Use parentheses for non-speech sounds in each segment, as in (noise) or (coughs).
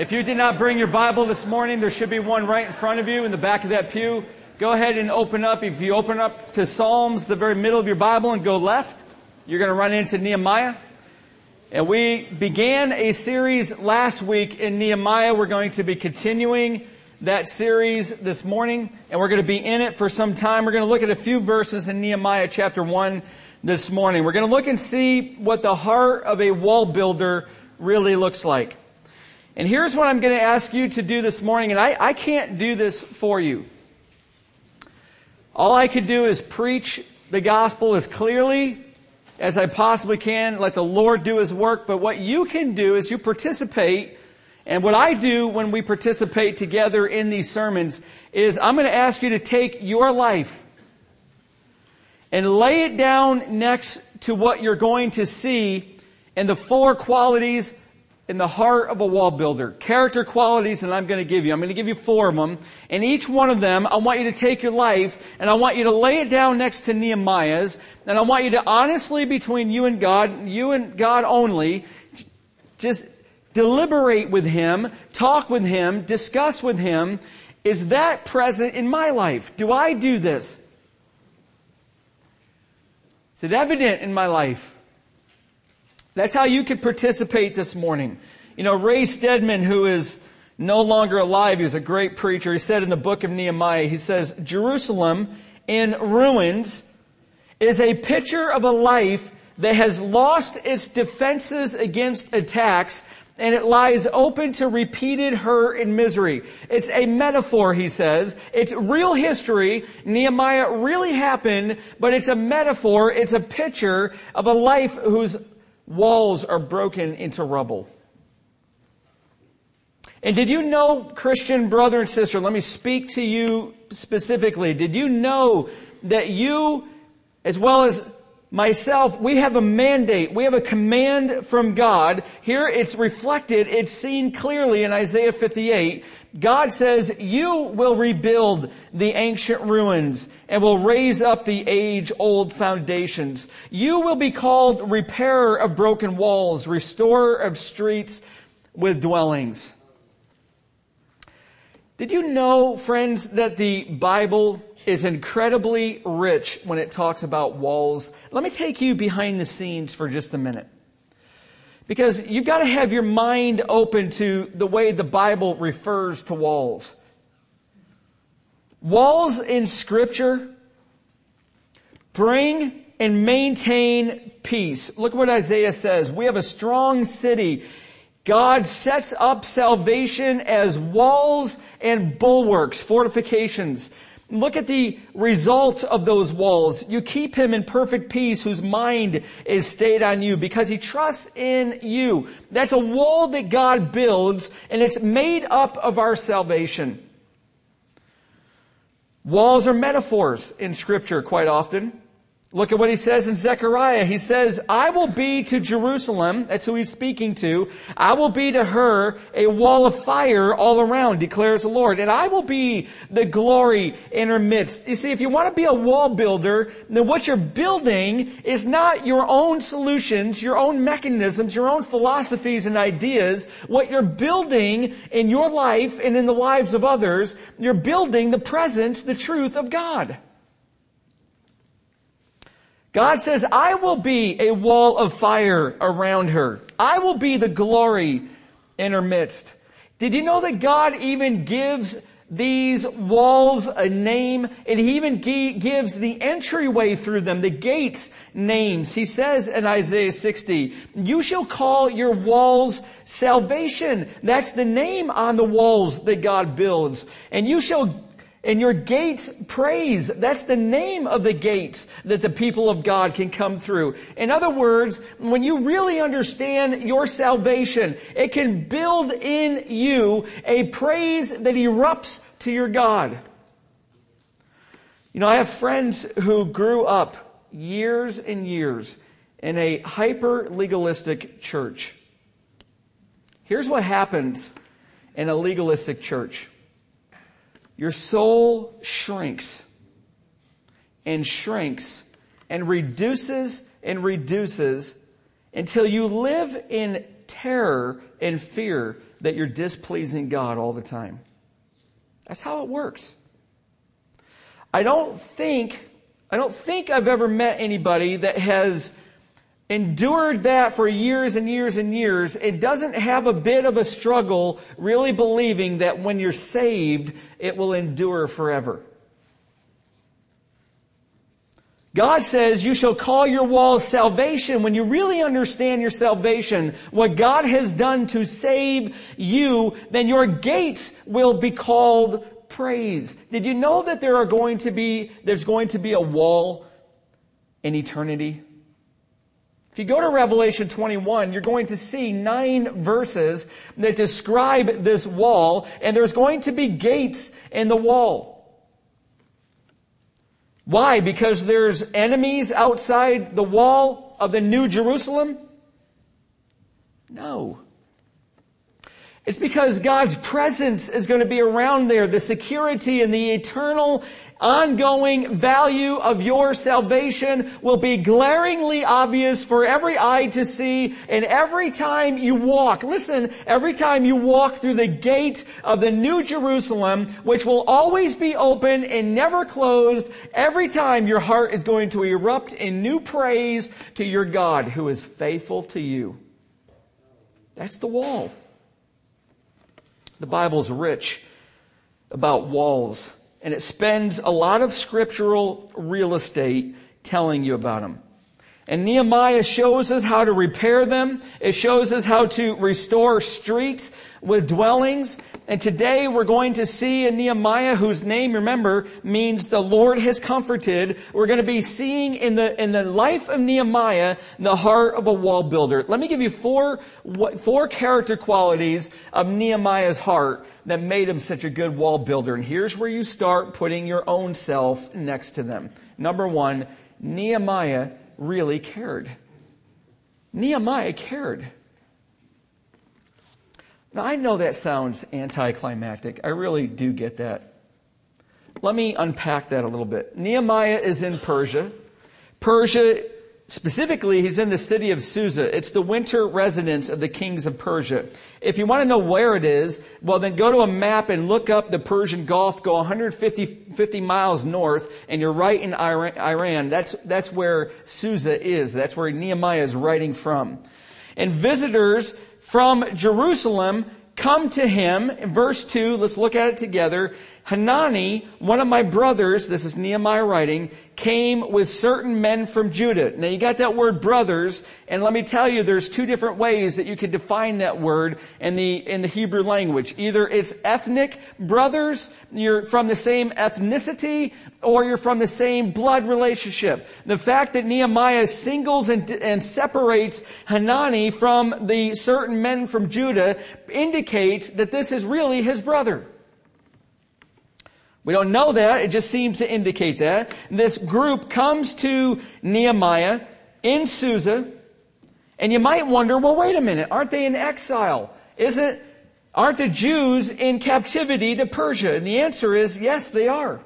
If you did not bring your Bible this morning, there should be one right in front of you in the back of that pew. Go ahead and open up. If you open up to Psalms, the very middle of your Bible, and go left, you're going to run into Nehemiah. And we began a series last week in Nehemiah. We're going to be continuing that series this morning, and we're going to be in it for some time. We're going to look at a few verses in Nehemiah chapter 1 this morning. We're going to look and see what the heart of a wall builder really looks like. And here's what I'm going to ask you to do this morning, and I, I can't do this for you. All I can do is preach the gospel as clearly as I possibly can, let the Lord do his work. But what you can do is you participate. And what I do when we participate together in these sermons is I'm going to ask you to take your life and lay it down next to what you're going to see and the four qualities in the heart of a wall builder. Character qualities that I'm going to give you. I'm going to give you four of them. And each one of them, I want you to take your life and I want you to lay it down next to Nehemiah's. And I want you to honestly, between you and God, you and God only, just deliberate with Him, talk with Him, discuss with Him. Is that present in my life? Do I do this? Is it evident in my life? That's how you could participate this morning. You know, Ray Stedman, who is no longer alive, he was a great preacher. He said in the book of Nehemiah, he says, Jerusalem in ruins is a picture of a life that has lost its defenses against attacks and it lies open to repeated hurt and misery. It's a metaphor, he says. It's real history. Nehemiah really happened, but it's a metaphor. It's a picture of a life whose walls are broken into rubble. And did you know, Christian brother and sister, let me speak to you specifically. Did you know that you, as well as myself, we have a mandate. We have a command from God. Here it's reflected, it's seen clearly in Isaiah 58. God says, You will rebuild the ancient ruins and will raise up the age old foundations. You will be called repairer of broken walls, restorer of streets with dwellings. Did you know, friends, that the Bible is incredibly rich when it talks about walls. Let me take you behind the scenes for just a minute. Because you've got to have your mind open to the way the Bible refers to walls. Walls in Scripture bring and maintain peace. Look what Isaiah says. We have a strong city. God sets up salvation as walls and bulwarks, fortifications. Look at the result of those walls. You keep him in perfect peace whose mind is stayed on you because he trusts in you. That's a wall that God builds and it's made up of our salvation. Walls are metaphors in scripture quite often. Look at what he says in Zechariah. He says, I will be to Jerusalem, that's who he's speaking to, I will be to her a wall of fire all around, declares the Lord. And I will be the glory in her midst. You see, if you want to be a wall builder, then what you're building is not your own solutions, your own mechanisms, your own philosophies and ideas. What you're building in your life and in the lives of others, you're building the presence, the truth of God. God says, I will be a wall of fire around her. I will be the glory in her midst. Did you know that God even gives these walls a name and he even gives the entryway through them, the gates names. He says in Isaiah 60, you shall call your walls salvation. That's the name on the walls that God builds. And you shall and your gates praise. That's the name of the gates that the people of God can come through. In other words, when you really understand your salvation, it can build in you a praise that erupts to your God. You know, I have friends who grew up years and years in a hyper legalistic church. Here's what happens in a legalistic church your soul shrinks and shrinks and reduces and reduces until you live in terror and fear that you're displeasing God all the time. That's how it works. I don't think I don't think I've ever met anybody that has endured that for years and years and years. It doesn't have a bit of a struggle really believing that when you're saved, it will endure forever. God says you shall call your walls salvation when you really understand your salvation, what God has done to save you, then your gates will be called praise. Did you know that there are going to be, there's going to be a wall in eternity? If you go to Revelation 21, you're going to see nine verses that describe this wall, and there's going to be gates in the wall. Why? Because there's enemies outside the wall of the New Jerusalem? No. It's because God's presence is going to be around there. The security and the eternal ongoing value of your salvation will be glaringly obvious for every eye to see. And every time you walk, listen, every time you walk through the gate of the New Jerusalem, which will always be open and never closed, every time your heart is going to erupt in new praise to your God who is faithful to you. That's the wall. The Bible's rich about walls, and it spends a lot of scriptural real estate telling you about them. And Nehemiah shows us how to repair them. It shows us how to restore streets with dwellings. And today we're going to see in Nehemiah, whose name, remember, means the Lord has comforted. We're going to be seeing in the, in the life of Nehemiah the heart of a wall builder. Let me give you four, four character qualities of Nehemiah's heart that made him such a good wall builder. And here's where you start putting your own self next to them. Number one, Nehemiah really cared. Nehemiah cared. Now, I know that sounds anticlimactic. I really do get that. Let me unpack that a little bit. Nehemiah is in Persia. Persia Specifically, he's in the city of Susa. It's the winter residence of the kings of Persia. If you want to know where it is, well, then go to a map and look up the Persian Gulf, go 150 50 miles north, and you're right in Iran. That's, that's where Susa is. That's where Nehemiah is writing from. And visitors from Jerusalem come to him. In verse 2, let's look at it together. Hanani, one of my brothers, this is Nehemiah writing, came with certain men from Judah. Now you got that word brothers, and let me tell you, there's two different ways that you could define that word in the, in the Hebrew language. Either it's ethnic brothers, you're from the same ethnicity, or you're from the same blood relationship. The fact that Nehemiah singles and, and separates Hanani from the certain men from Judah indicates that this is really his brother. We don't know that. It just seems to indicate that. This group comes to Nehemiah in Susa, and you might wonder, well, wait a minute. Aren't they in exile? Isn't, aren't the Jews in captivity to Persia? And the answer is yes, they are.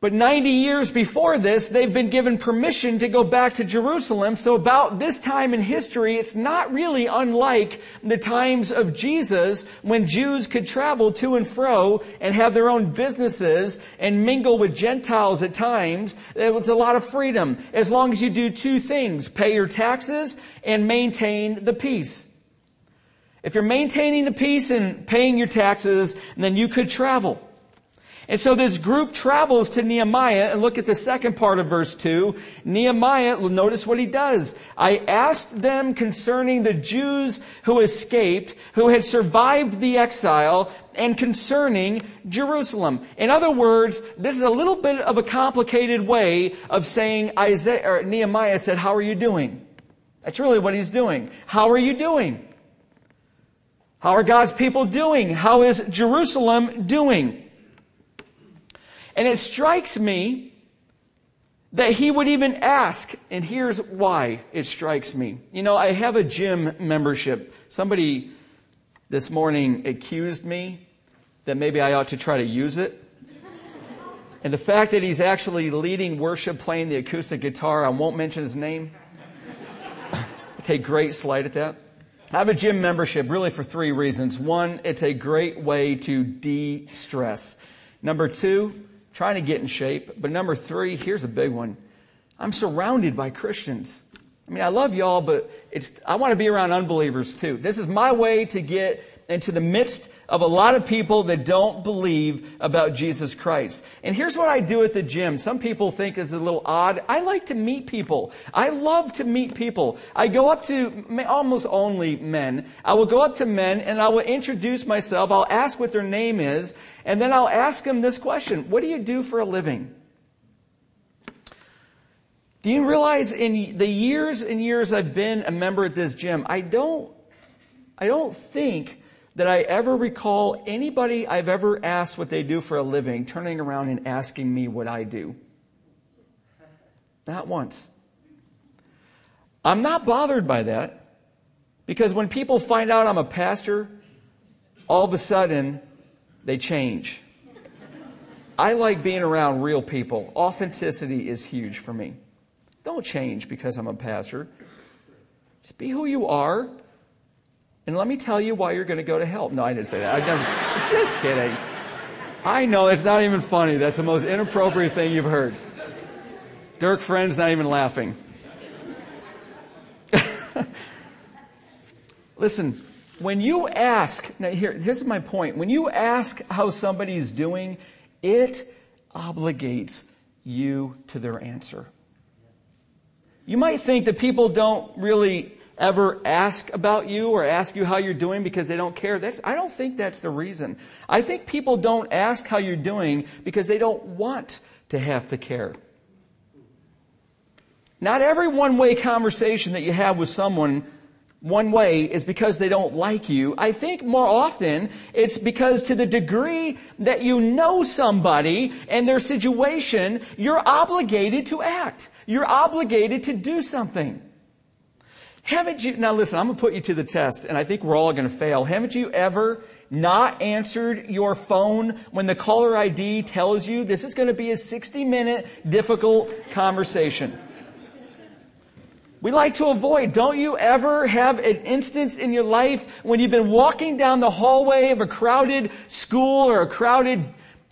But 90 years before this, they've been given permission to go back to Jerusalem. So about this time in history, it's not really unlike the times of Jesus when Jews could travel to and fro and have their own businesses and mingle with Gentiles at times. There was a lot of freedom as long as you do two things, pay your taxes and maintain the peace. If you're maintaining the peace and paying your taxes, then you could travel. And so this group travels to Nehemiah and look at the second part of verse 2. Nehemiah, notice what he does. I asked them concerning the Jews who escaped, who had survived the exile, and concerning Jerusalem. In other words, this is a little bit of a complicated way of saying Isaiah, or Nehemiah said, how are you doing? That's really what he's doing. How are you doing? How are God's people doing? How is Jerusalem doing? And it strikes me that he would even ask, and here's why it strikes me. You know, I have a gym membership. Somebody this morning accused me that maybe I ought to try to use it. And the fact that he's actually leading worship playing the acoustic guitar, I won't mention his name. I (coughs) take great slight at that. I have a gym membership really for three reasons. One, it's a great way to de stress. Number two, trying to get in shape. But number three, here's a big one I'm surrounded by Christians. I mean, I love y'all, but it's, I want to be around unbelievers too. This is my way to get into the midst of a lot of people that don't believe about Jesus Christ. And here's what I do at the gym. Some people think it's a little odd. I like to meet people. I love to meet people. I go up to almost only men. I will go up to men and I will introduce myself. I'll ask what their name is. And then I'll ask them this question. What do you do for a living? Do you realize in the years and years I've been a member at this gym, I don't, I don't think that I ever recall anybody I've ever asked what they do for a living turning around and asking me what I do. Not once. I'm not bothered by that because when people find out I'm a pastor, all of a sudden they change. I like being around real people. Authenticity is huge for me. Don't change because I'm a pastor. Just be who you are. And let me tell you why you're going to go to hell. No, I didn't say that. I never, just kidding. I know it's not even funny. That's the most inappropriate thing you've heard. Dirk Friend's not even laughing. (laughs) Listen, when you ask, now here, here's my point. When you ask how somebody's doing, it obligates you to their answer. You might think that people don't really ever ask about you or ask you how you're doing because they don't care. That's, I don't think that's the reason. I think people don't ask how you're doing because they don't want to have to care. Not every one way conversation that you have with someone one way is because they don't like you. I think more often it's because to the degree that you know somebody and their situation, you're obligated to act. You're obligated to do something. Haven't you, now listen, I'm going to put you to the test, and I think we're all going to fail. Haven't you ever not answered your phone when the caller ID tells you this is going to be a 60 minute difficult conversation? We like to avoid. Don't you ever have an instance in your life when you've been walking down the hallway of a crowded school or a crowded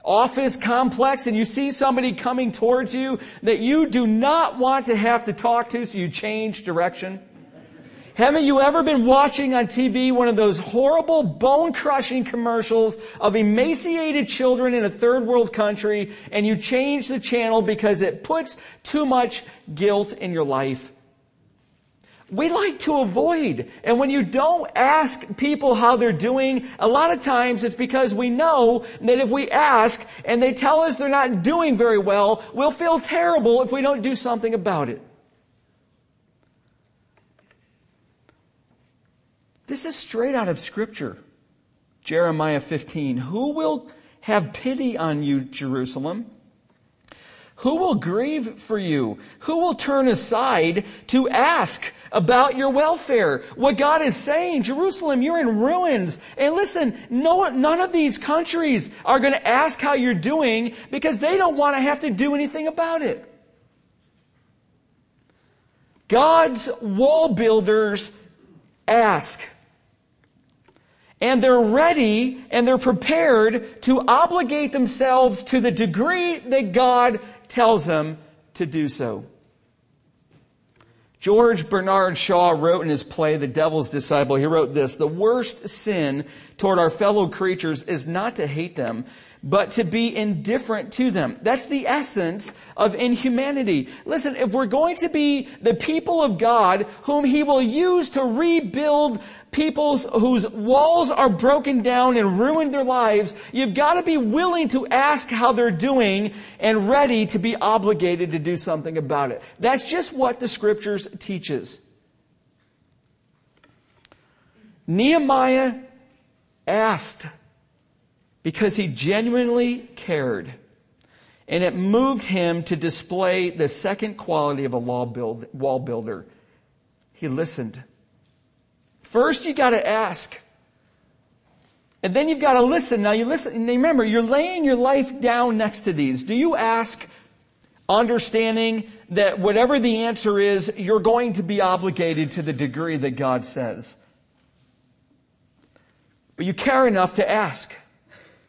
office complex and you see somebody coming towards you that you do not want to have to talk to, so you change direction? Haven't you ever been watching on TV one of those horrible, bone crushing commercials of emaciated children in a third world country and you change the channel because it puts too much guilt in your life? we like to avoid. And when you don't ask people how they're doing, a lot of times it's because we know that if we ask and they tell us they're not doing very well, we'll feel terrible if we don't do something about it. This is straight out of Scripture. Jeremiah 15. Who will have pity on you, Jerusalem? Who will grieve for you? Who will turn aside to ask about your welfare? What God is saying, Jerusalem, you're in ruins. And listen, no, none of these countries are going to ask how you're doing because they don't want to have to do anything about it. God's wall builders ask. And they're ready and they're prepared to obligate themselves to the degree that God tells them to do so. George Bernard Shaw wrote in his play, The Devil's Disciple, he wrote this The worst sin toward our fellow creatures is not to hate them, but to be indifferent to them. That's the essence of inhumanity. Listen, if we're going to be the people of God whom He will use to rebuild peoples whose walls are broken down and ruined their lives, you've got to be willing to ask how they're doing and ready to be obligated to do something about it. That's just what the scriptures teaches. Nehemiah asked because he genuinely cared. And it moved him to display the second quality of a wall builder. He listened. First, you got to ask. And then you've got to listen. Now, you listen. Remember, you're laying your life down next to these. Do you ask, understanding that whatever the answer is, you're going to be obligated to the degree that God says? but you care enough to ask.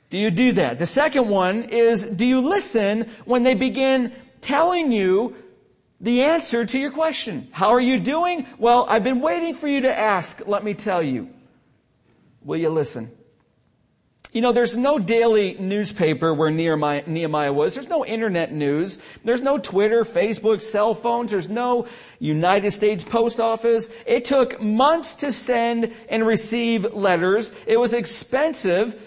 Do you do that? The second one is, do you listen when they begin telling you the answer to your question? How are you doing? Well, I've been waiting for you to ask. Let me tell you. Will you listen? You know, there's no daily newspaper where Nehemiah, Nehemiah, was. There's no internet news. There's no Twitter, Facebook, cell phones. There's no United States Post Office. It took months to send and receive letters. It was expensive.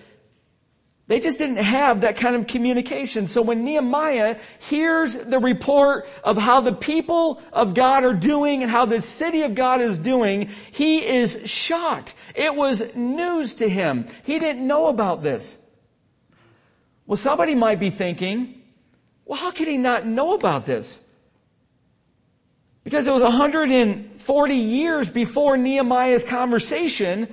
They just didn't have that kind of communication. So when Nehemiah hears the report of how the people of God are doing and how the city of God is doing, he is shocked. It was news to him. He didn't know about this. Well, somebody might be thinking, well, how could he not know about this? Because it was 140 years before Nehemiah's conversation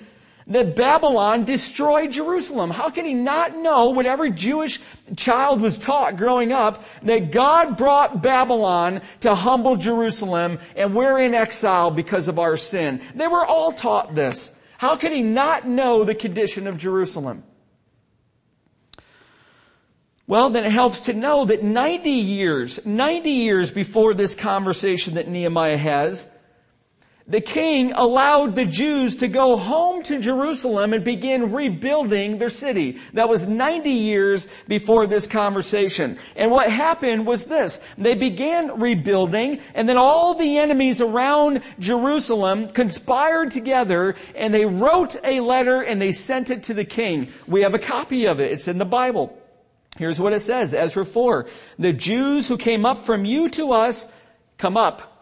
that Babylon destroyed Jerusalem. How can he not know what every Jewish child was taught growing up that God brought Babylon to humble Jerusalem and we're in exile because of our sin? They were all taught this. How could he not know the condition of Jerusalem? Well, then it helps to know that 90 years, 90 years before this conversation that Nehemiah has, the king allowed the Jews to go home to Jerusalem and begin rebuilding their city. That was 90 years before this conversation. And what happened was this. They began rebuilding and then all the enemies around Jerusalem conspired together and they wrote a letter and they sent it to the king. We have a copy of it. It's in the Bible. Here's what it says, Ezra 4. The Jews who came up from you to us come up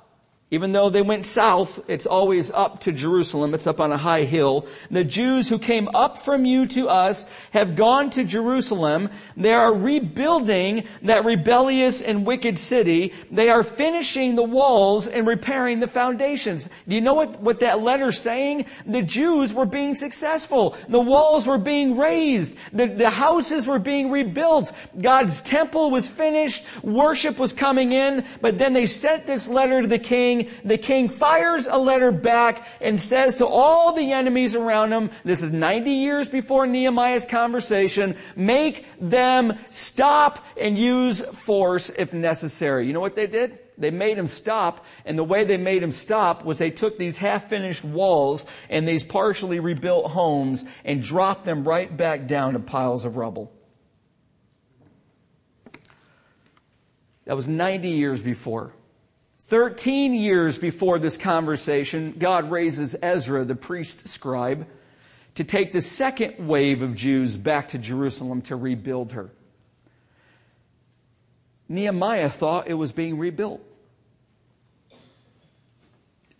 even though they went south, it's always up to Jerusalem. It's up on a high hill. The Jews who came up from you to us have gone to Jerusalem. They are rebuilding that rebellious and wicked city. They are finishing the walls and repairing the foundations. Do you know what, what that letter's saying? The Jews were being successful. The walls were being raised. The, the houses were being rebuilt. God's temple was finished. Worship was coming in. But then they sent this letter to the king king. The king fires a letter back and says to all the enemies around him, this is 90 years before Nehemiah's conversation, make them stop and use force if necessary. You know what they did? They made him stop, and the way they made him stop was they took these half finished walls and these partially rebuilt homes and dropped them right back down to piles of rubble. That was 90 years before. 13 years before this conversation, God raises Ezra, the priest scribe, to take the second wave of Jews back to Jerusalem to rebuild her. Nehemiah thought it was being rebuilt.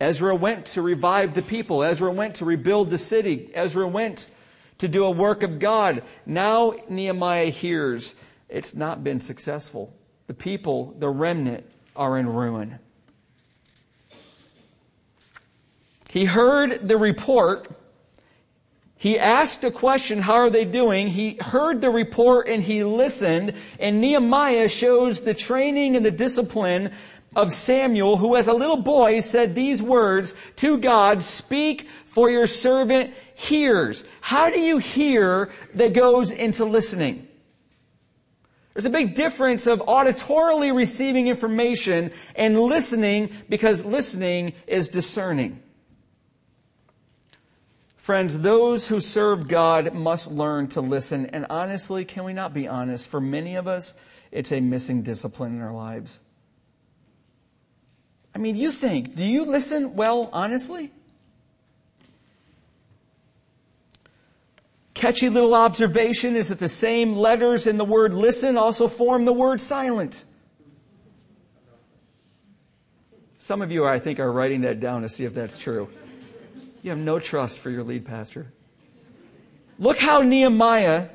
Ezra went to revive the people. Ezra went to rebuild the city. Ezra went to do a work of God. Now Nehemiah hears it's not been successful. The people, the remnant, are in ruin. He heard the report. He asked a question, how are they doing? He heard the report and he listened. And Nehemiah shows the training and the discipline of Samuel, who as a little boy said these words to God, speak for your servant hears. How do you hear that goes into listening? There's a big difference of auditorily receiving information and listening because listening is discerning. Friends, those who serve God must learn to listen. And honestly, can we not be honest? For many of us, it's a missing discipline in our lives. I mean, you think, do you listen well, honestly? Catchy little observation is that the same letters in the word listen also form the word silent. Some of you, I think, are writing that down to see if that's true. You have no trust for your lead pastor. Look how Nehemiah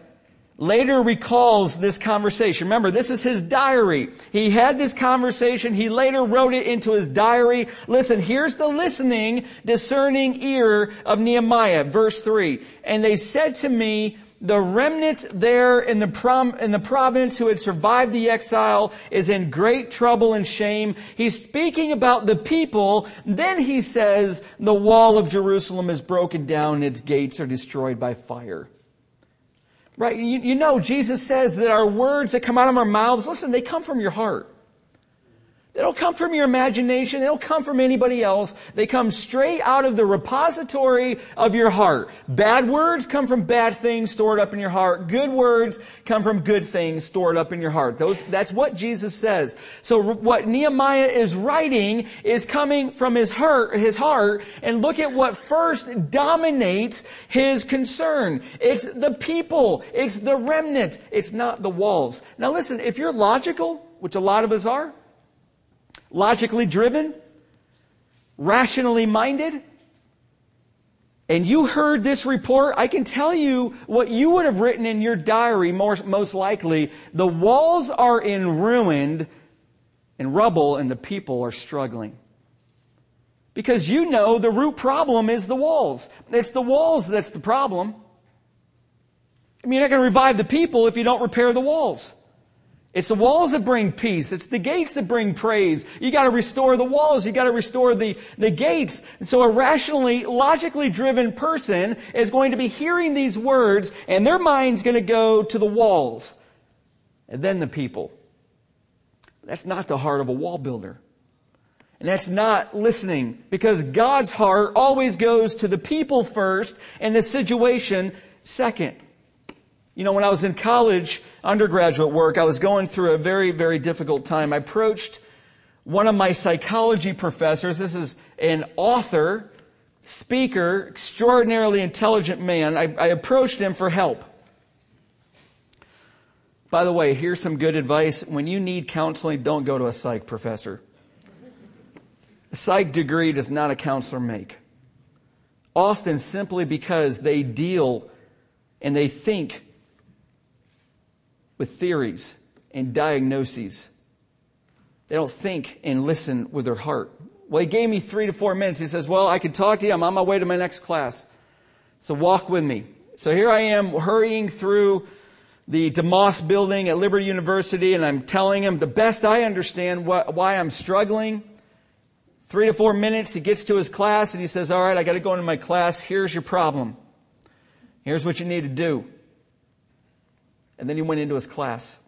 later recalls this conversation. Remember, this is his diary. He had this conversation. He later wrote it into his diary. Listen, here's the listening, discerning ear of Nehemiah. Verse 3. And they said to me, the remnant there in the, prom, in the province who had survived the exile is in great trouble and shame. He's speaking about the people. Then he says, the wall of Jerusalem is broken down and its gates are destroyed by fire. Right? You, you know, Jesus says that our words that come out of our mouths, listen, they come from your heart. They don't come from your imagination. They don't come from anybody else. They come straight out of the repository of your heart. Bad words come from bad things stored up in your heart. Good words come from good things stored up in your heart. Those, that's what Jesus says. So what Nehemiah is writing is coming from his heart, his heart, and look at what first dominates his concern. It's the people. It's the remnant. It's not the walls. Now listen, if you're logical, which a lot of us are, logically driven, rationally minded, and you heard this report, I can tell you what you would have written in your diary more, most likely. The walls are in ruin and rubble, and the people are struggling. Because you know the root problem is the walls. It's the walls that's the problem. I mean, you're not going to revive the people if you don't repair the walls. It's the walls that bring peace. It's the gates that bring praise. You got to restore the walls. You got to restore the, the gates. And so a rationally, logically driven person is going to be hearing these words and their mind's to go to the walls and then the people. That's not the heart of a wall builder. And that's not listening because God's heart always goes to the people first and the situation second. You know, when I was in college, undergraduate work, I was going through a very, very difficult time. I approached one of my psychology professors. This is an author, speaker, extraordinarily intelligent man. I, I approached him for help. By the way, here's some good advice. When you need counseling, don't go to a psych professor. A psych degree does not a counselor make. Often simply because they deal and they think with theories and diagnoses. They don't think and listen with their heart. Well, he gave me three to four minutes. He says, Well, I can talk to you. I'm on my way to my next class. So walk with me. So here I am hurrying through the DeMoss building at Liberty University, and I'm telling him the best I understand why I'm struggling. Three to four minutes, he gets to his class and he says, All right, I got to go into my class. Here's your problem. Here's what you need to do. And then he went into his class.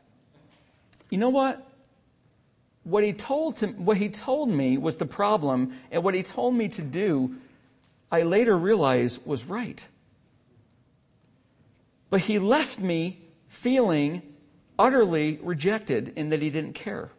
You know what? What he told, to, what he told me was the problem, and what he told me to do, I later realized was right. But he left me feeling utterly rejected in that he didn't care.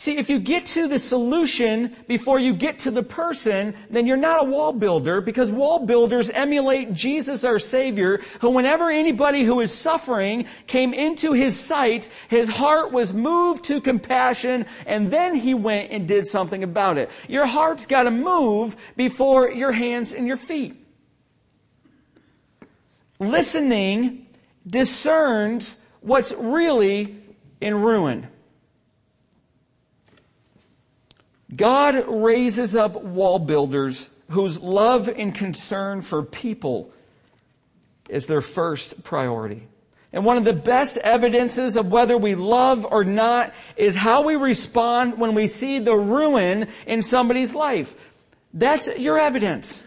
See, if you get to the solution before you get to the person, then you're not a wall builder because wall builders emulate Jesus our Savior, who whenever anybody who is suffering came into his sight, his heart was moved to compassion and then he went and did something about it. Your heart's got to move before your hands and your feet. Listening discerns what's really in ruin. God raises up wall builders whose love and concern for people is their first priority. And one of the best evidences of whether we love or not is how we respond when we see the ruin in somebody's life. That's your evidence.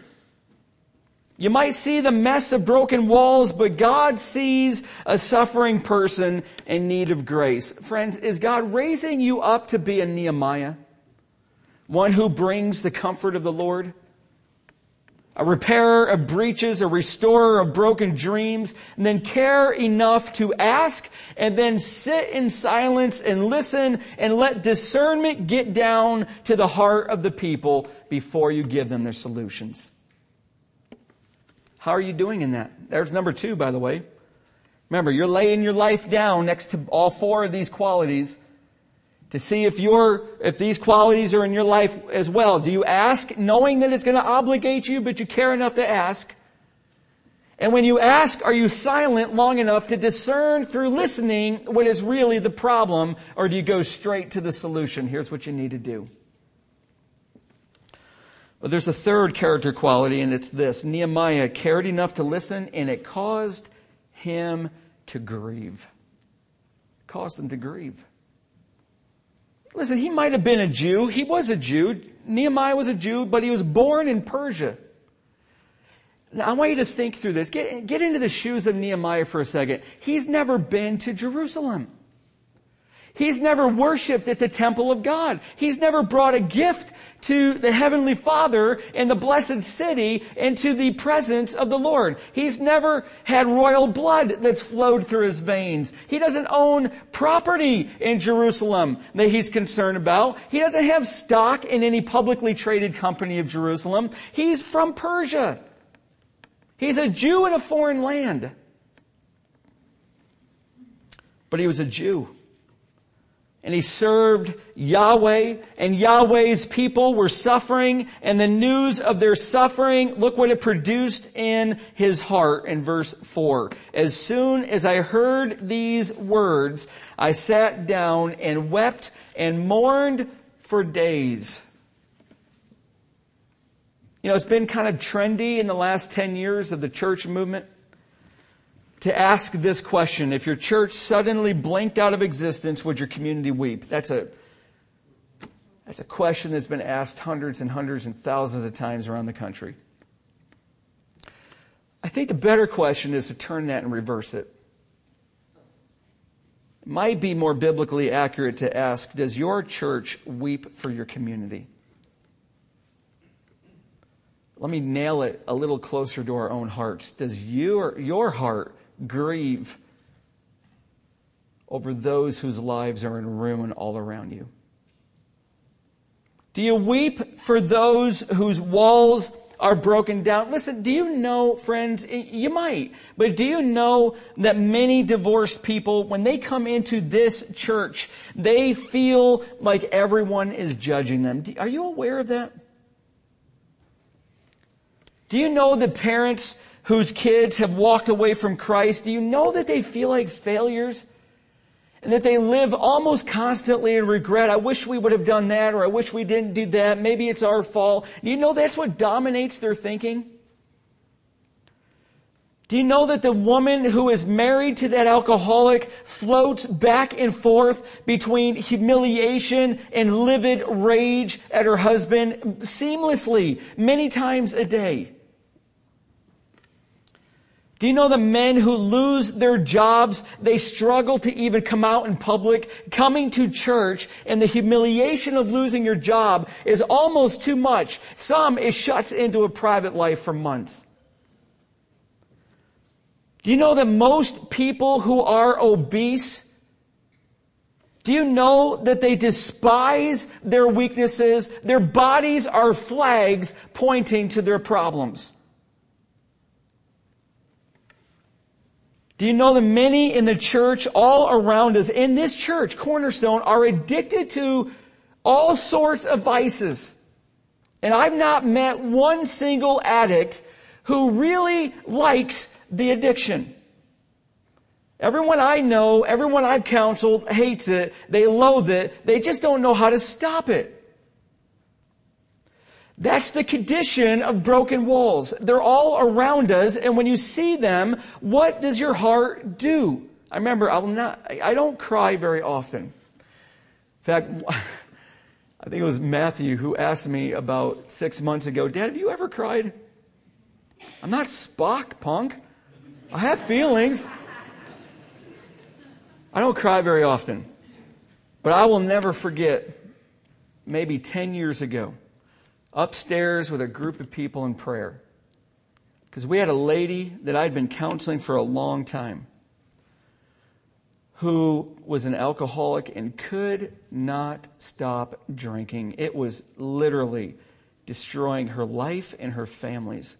You might see the mess of broken walls, but God sees a suffering person in need of grace. Friends, is God raising you up to be a Nehemiah? One who brings the comfort of the Lord, a repairer of breaches, a restorer of broken dreams, and then care enough to ask and then sit in silence and listen and let discernment get down to the heart of the people before you give them their solutions. How are you doing in that? There's number two, by the way. Remember, you're laying your life down next to all four of these qualities to see if your if these qualities are in your life as well. Do you ask knowing that it's going to obligate you, but you care enough to ask? And when you ask, are you silent long enough to discern through listening what is really the problem, or do you go straight to the solution? Here's what you need to do. But there's a third character quality, and it's this Nehemiah cared enough to listen, and it caused him to grieve. It caused him to grieve. Listen, he might have been a Jew. He was a Jew. Nehemiah was a Jew, but he was born in Persia. Now, I want you to think through this. Get, get into the shoes of Nehemiah for a second. He's never been to Jerusalem. He's never worshiped at the temple of God. He's never brought a gift to the Heavenly Father in the blessed city and to the presence of the Lord. He's never had royal blood that's flowed through his veins. He doesn't own property in Jerusalem that he's concerned about. He doesn't have stock in any publicly traded company of Jerusalem. He's from Persia. He's a Jew in a foreign land. But he was a Jew and he served Yahweh, and Yahweh's people were suffering, and the news of their suffering, look what it produced in his heart in verse 4. As soon as I heard these words, I sat down and wept and mourned for days. You know, it's been kind of trendy in the last 10 years of the church movement to ask this question if your church suddenly blinked out of existence, would your community weep? That's a, that's a question that's been asked hundreds and hundreds and thousands of times around the country. I think the better question is to turn that and reverse it. It might be more biblically accurate to ask Does your church weep for your community? Let me nail it a little closer to our own hearts. Does your, your heart grieve over those whose lives are in ruin all around you? Do you weep for those whose walls are broken down? Listen, do you know, friends, you might, but do you know that many divorced people, when they come into this church, they feel like everyone is judging them? Are you aware of that? Do you know that parents whose kids have walked away from Christ, do you know that they feel like failures? And that they live almost constantly in regret. I wish we would have done that, or I wish we didn't do that. Maybe it's our fault. Do you know that's what dominates their thinking? Do you know that the woman who is married to that alcoholic floats back and forth between humiliation and livid rage at her husband seamlessly, many times a day? Do you know the men who lose their jobs, they struggle to even come out in public, coming to church, and the humiliation of losing your job is almost too much. Some it shuts into a private life for months. Do you know that most people who are obese, do you know that they despise their weaknesses? Their bodies are flags pointing to their problems. Do you know that many in the church, all around us, in this church, Cornerstone, are addicted to all sorts of vices? And I've not met one single addict who really likes the addiction. Everyone I know, everyone I've counseled hates it. They loathe it. They just don't know how to stop it. That's the condition of broken walls. They're all around us, and when you see them, what does your heart do? I remember I will not I don't cry very often. In fact, (laughs) I think it was Matthew who asked me about six months ago, Dad, have you ever cried? I'm not Spock, punk. I have feelings. I don't cry very often. But I will never forget maybe 10 years ago upstairs with a group of people in prayer. Because we had a lady that I'd been counseling for a long time who was an alcoholic and could not stop drinking. It was literally destroying her life and her family's.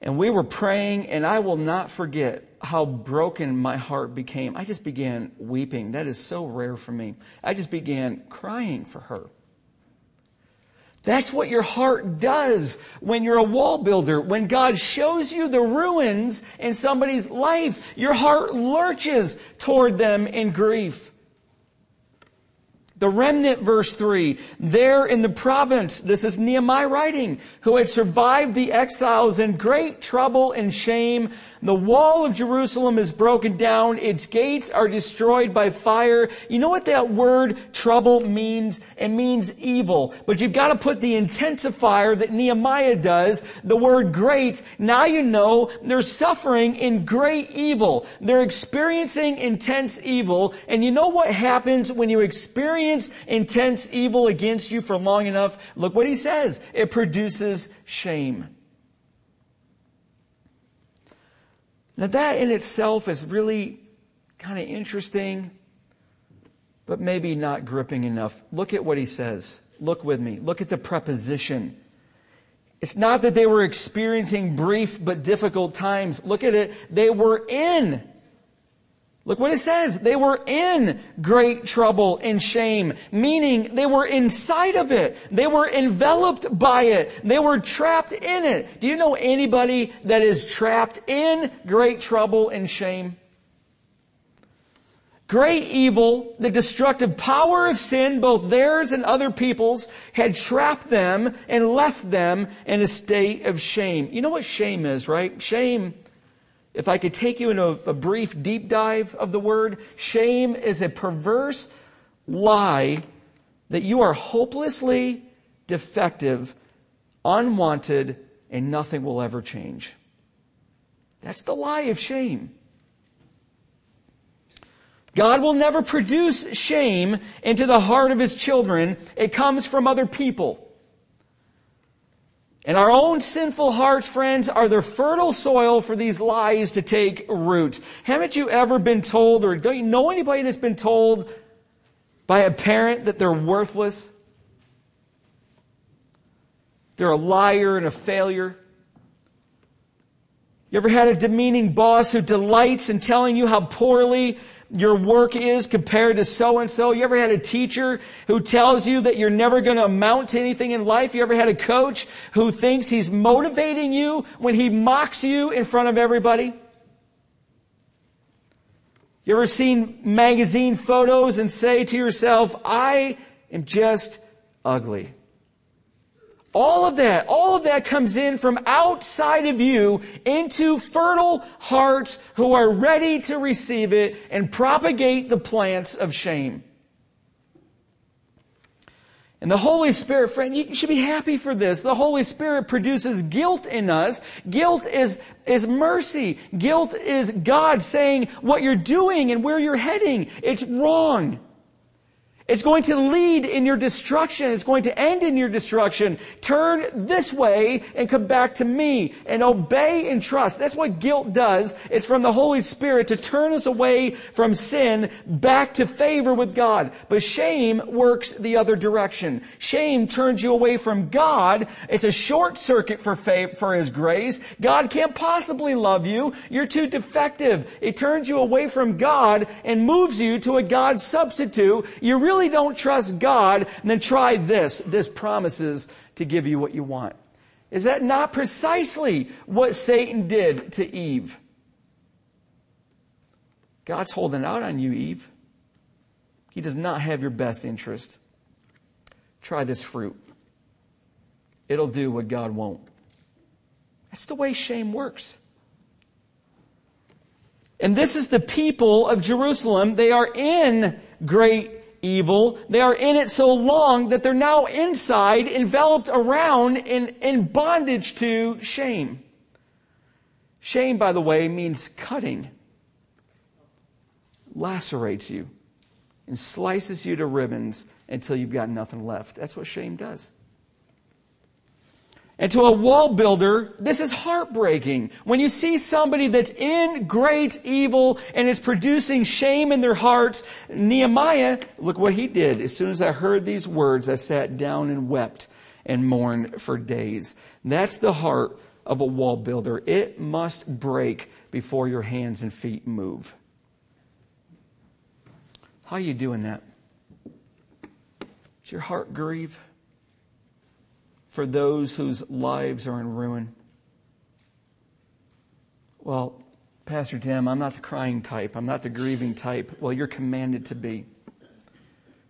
And we were praying, and I will not forget how broken my heart became. I just began weeping. That is so rare for me. I just began crying for her. That's what your heart does when you're a wall builder. When God shows you the ruins in somebody's life, your heart lurches toward them in grief. The remnant, verse 3, there in the province, this is Nehemiah writing, who had survived the exiles in great trouble and shame. The wall of Jerusalem is broken down. Its gates are destroyed by fire. You know what that word trouble means? It means evil. But you've got to put the intensifier that Nehemiah does, the word great. Now you know they're suffering in great evil. They're experiencing intense evil. And you know what happens when you experience intense evil against you for long enough? Look what he says. It produces shame. Now, that in itself is really kind of interesting, but maybe not gripping enough. Look at what he says. Look with me. Look at the preposition. It's not that they were experiencing brief but difficult times. Look at it. They were in Look what it says. They were in great trouble and shame, meaning they were inside of it. They were enveloped by it. They were trapped in it. Do you know anybody that is trapped in great trouble and shame? Great evil, the destructive power of sin, both theirs and other people's, had trapped them and left them in a state of shame. You know what shame is, right? Shame if I could take you in a, a brief deep dive of the word, shame is a perverse lie that you are hopelessly defective, unwanted, and nothing will ever change. That's the lie of shame. God will never produce shame into the heart of his children. It comes from other people. And our own sinful hearts, friends, are the fertile soil for these lies to take root. Haven't you ever been told, or don't you know anybody that's been told by a parent that they're worthless? They're a liar and a failure. You ever had a demeaning boss who delights in telling you how poorly your work is compared to so and so? You ever had a teacher who tells you that you're never going to amount to anything in life? You ever had a coach who thinks he's motivating you when he mocks you in front of everybody? You ever seen magazine photos and say to yourself, I am just ugly? All of that, all of that comes in from outside of you into fertile hearts who are ready to receive it and propagate the plants of shame. And the Holy Spirit, friend, you should be happy for this. The Holy Spirit produces guilt in us. Guilt is, is mercy. Guilt is God saying what you're doing and where you're heading. It's wrong. It's going to lead in your destruction. It's going to end in your destruction. Turn this way and come back to me and obey and trust. That's what guilt does. It's from the Holy Spirit to turn us away from sin back to favor with God. But shame works the other direction. Shame turns you away from God. It's a short circuit for faith, for His grace. God can't possibly love you. You're too defective. It turns you away from God and moves you to a God substitute. You really really don't trust God, then try this. This promises to give you what you want. Is that not precisely what Satan did to Eve? God's holding out on you, Eve. He does not have your best interest. Try this fruit. It'll do what God won't. That's the way shame works. And this is the people of Jerusalem. They are in great evil. They are in it so long that they're now inside, enveloped around in, in bondage to shame. Shame, by the way, means cutting, lacerates you, and slices you to ribbons until you've got nothing left. That's what shame does. And to a wall builder, this is heartbreaking. When you see somebody that's in great evil and is producing shame in their hearts, Nehemiah, look what he did. As soon as I heard these words, I sat down and wept and mourned for days. That's the heart of a wall builder. It must break before your hands and feet move. How are you doing that? Does your heart grieve? For those whose lives are in ruin. Well, Pastor Tim, I'm not the crying type. I'm not the grieving type. Well, you're commanded to be.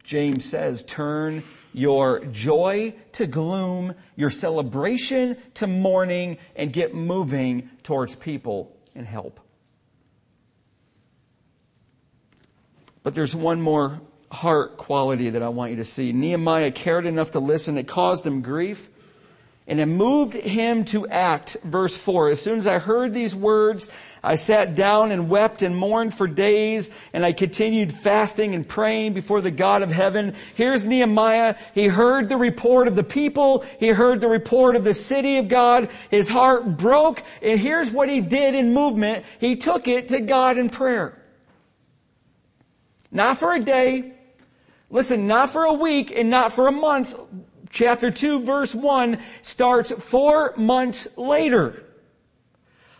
James says, turn your joy to gloom, your celebration to mourning, and get moving towards people and help. But there's one more heart quality that I want you to see. Nehemiah cared enough to listen. It caused him grief. And it moved him to act. Verse 4. As soon as I heard these words, I sat down and wept and mourned for days, and I continued fasting and praying before the God of heaven. Here's Nehemiah. He heard the report of the people. He heard the report of the city of God. His heart broke, and here's what he did in movement. He took it to God in prayer. Not for a day. Listen, not for a week and not for a month. Chapter 2, verse 1 starts four months later.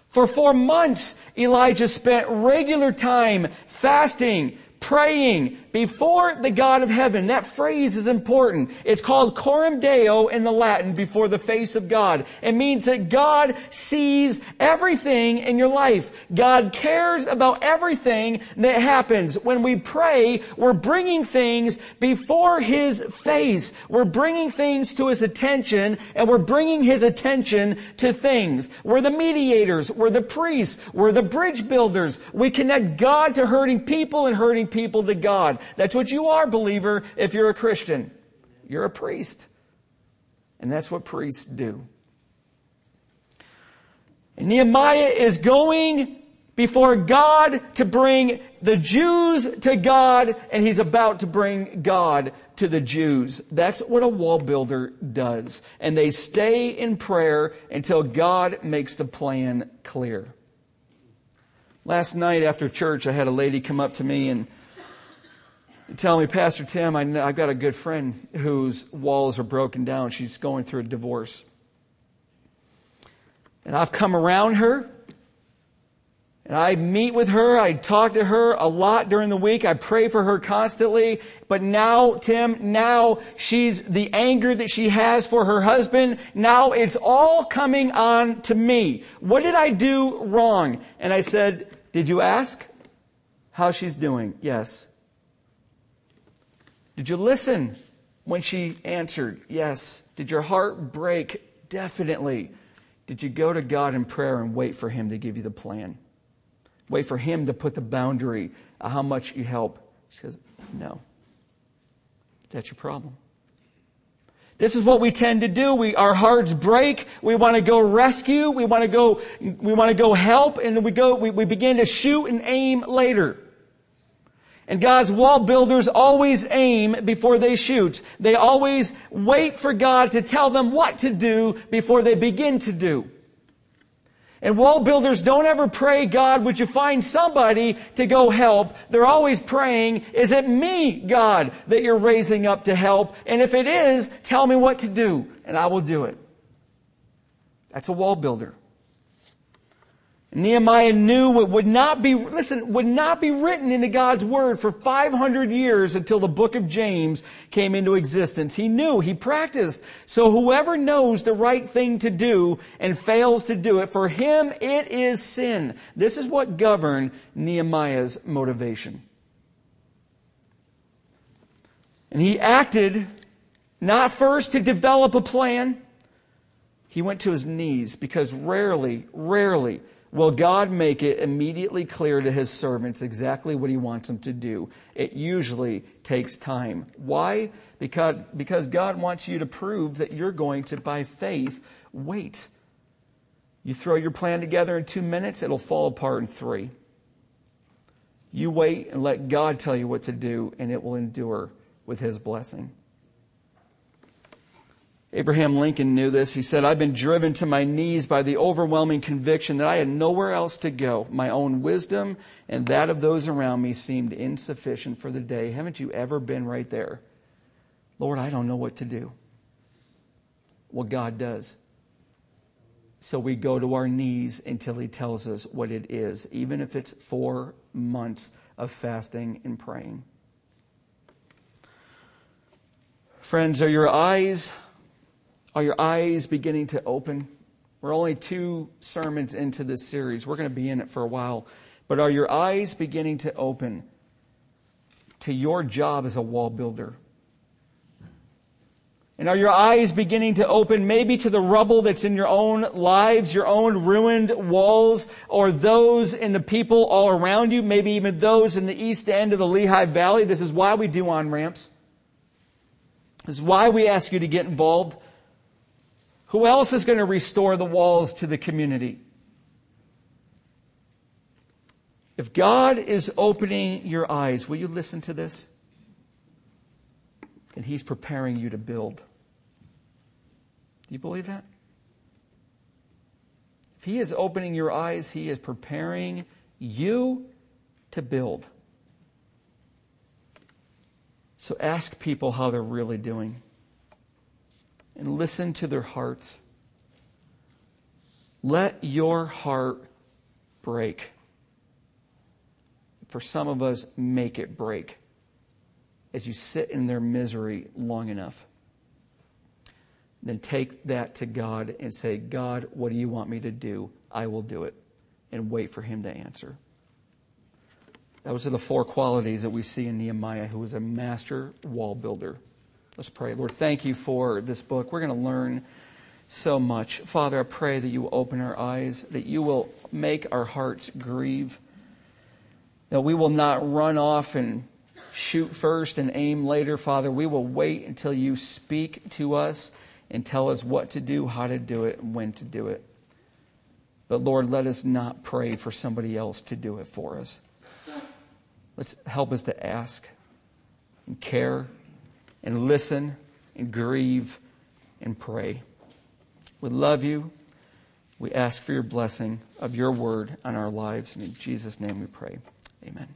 For four months, Elijah spent regular time fasting, praying before the God of heaven. That phrase is important. It's called coram deo in the Latin, before the face of God. It means that God sees everything in your life. God cares about everything that happens. When we pray, we're bringing things before His face. We're bringing things to His attention, and we're bringing His attention to things. We're the mediators. We're the priests. We're the bridge builders. We connect God to hurting people and hurting people to God. That's what you are, believer, if you're a Christian. You're a priest. And that's what priests do. And Nehemiah is going before God to bring the Jews to God, and he's about to bring God to the Jews. That's what a wall builder does. And they stay in prayer until God makes the plan clear. Last night after church, I had a lady come up to me and tell me, Pastor Tim, I I've got a good friend whose walls are broken down. She's going through a divorce. And I've come around her. And I meet with her. I talk to her a lot during the week. I pray for her constantly. But now, Tim, now she's the anger that she has for her husband. Now it's all coming on to me. What did I do wrong? And I said, Did you ask how she's doing? Yes. Did you listen when she answered? Yes. Did your heart break? Definitely. Did you go to God in prayer and wait for Him to give you the plan? Wait for Him to put the boundary of how much you help? She says, No. That's your problem. This is what we tend to do. We, our hearts break. We want to go rescue. We want to go, we want to go help. And we go, we, we begin to shoot and aim later. And God's wall builders always aim before they shoot. They always wait for God to tell them what to do before they begin to do. And wall builders don't ever pray, God, would you find somebody to go help? They're always praying, is it me, God, that you're raising up to help? And if it is, tell me what to do, and I will do it. That's a wall builder. Nehemiah knew it would not be, listen, would not be written into God's word for 500 years until the book of James came into existence. He knew, he practiced. So whoever knows the right thing to do and fails to do it, for him it is sin. This is what governed Nehemiah's motivation. And he acted not first to develop a plan. He went to his knees because rarely, rarely, Will God make it immediately clear to his servants exactly what he wants them to do? It usually takes time. Why? Because, because God wants you to prove that you're going to, by faith, wait. You throw your plan together in two minutes, it'll fall apart in three. You wait and let God tell you what to do, and it will endure with his blessing. Abraham Lincoln knew this. He said, I've been driven to my knees by the overwhelming conviction that I had nowhere else to go. My own wisdom and that of those around me seemed insufficient for the day. Haven't you ever been right there? Lord, I don't know what to do. Well, God does. So we go to our knees until He tells us what it is, even if it's four months of fasting and praying. Friends, are your eyes are your eyes beginning to open? We're only two sermons into this series. We're going to be in it for a while. But are your eyes beginning to open to your job as a wall builder? And are your eyes beginning to open maybe to the rubble that's in your own lives, your own ruined walls, or those in the people all around you, maybe even those in the east end of the Lehigh Valley? This is why we do on ramps. This is why we ask you to get involved. Who else is going to restore the walls to the community? If God is opening your eyes, will you listen to this? Then He's preparing you to build. Do you believe that? If He is opening your eyes, He is preparing you to build. So ask people how they're really doing and listen to their hearts. Let your heart break. For some of us, make it break as you sit in their misery long enough. Then take that to God and say, God, what do you want me to do? I will do it. And wait for Him to answer. Those are the four qualities that we see in Nehemiah, who was a master wall builder. Let's pray. Lord, thank you for this book. We're going to learn so much. Father, I pray that you will open our eyes, that you will make our hearts grieve, that we will not run off and shoot first and aim later, Father. We will wait until you speak to us and tell us what to do, how to do it, and when to do it. But Lord, let us not pray for somebody else to do it for us. Let's help us to ask and care and listen and grieve and pray. We love you. We ask for your blessing of your word on our lives. And in Jesus' name we pray. Amen.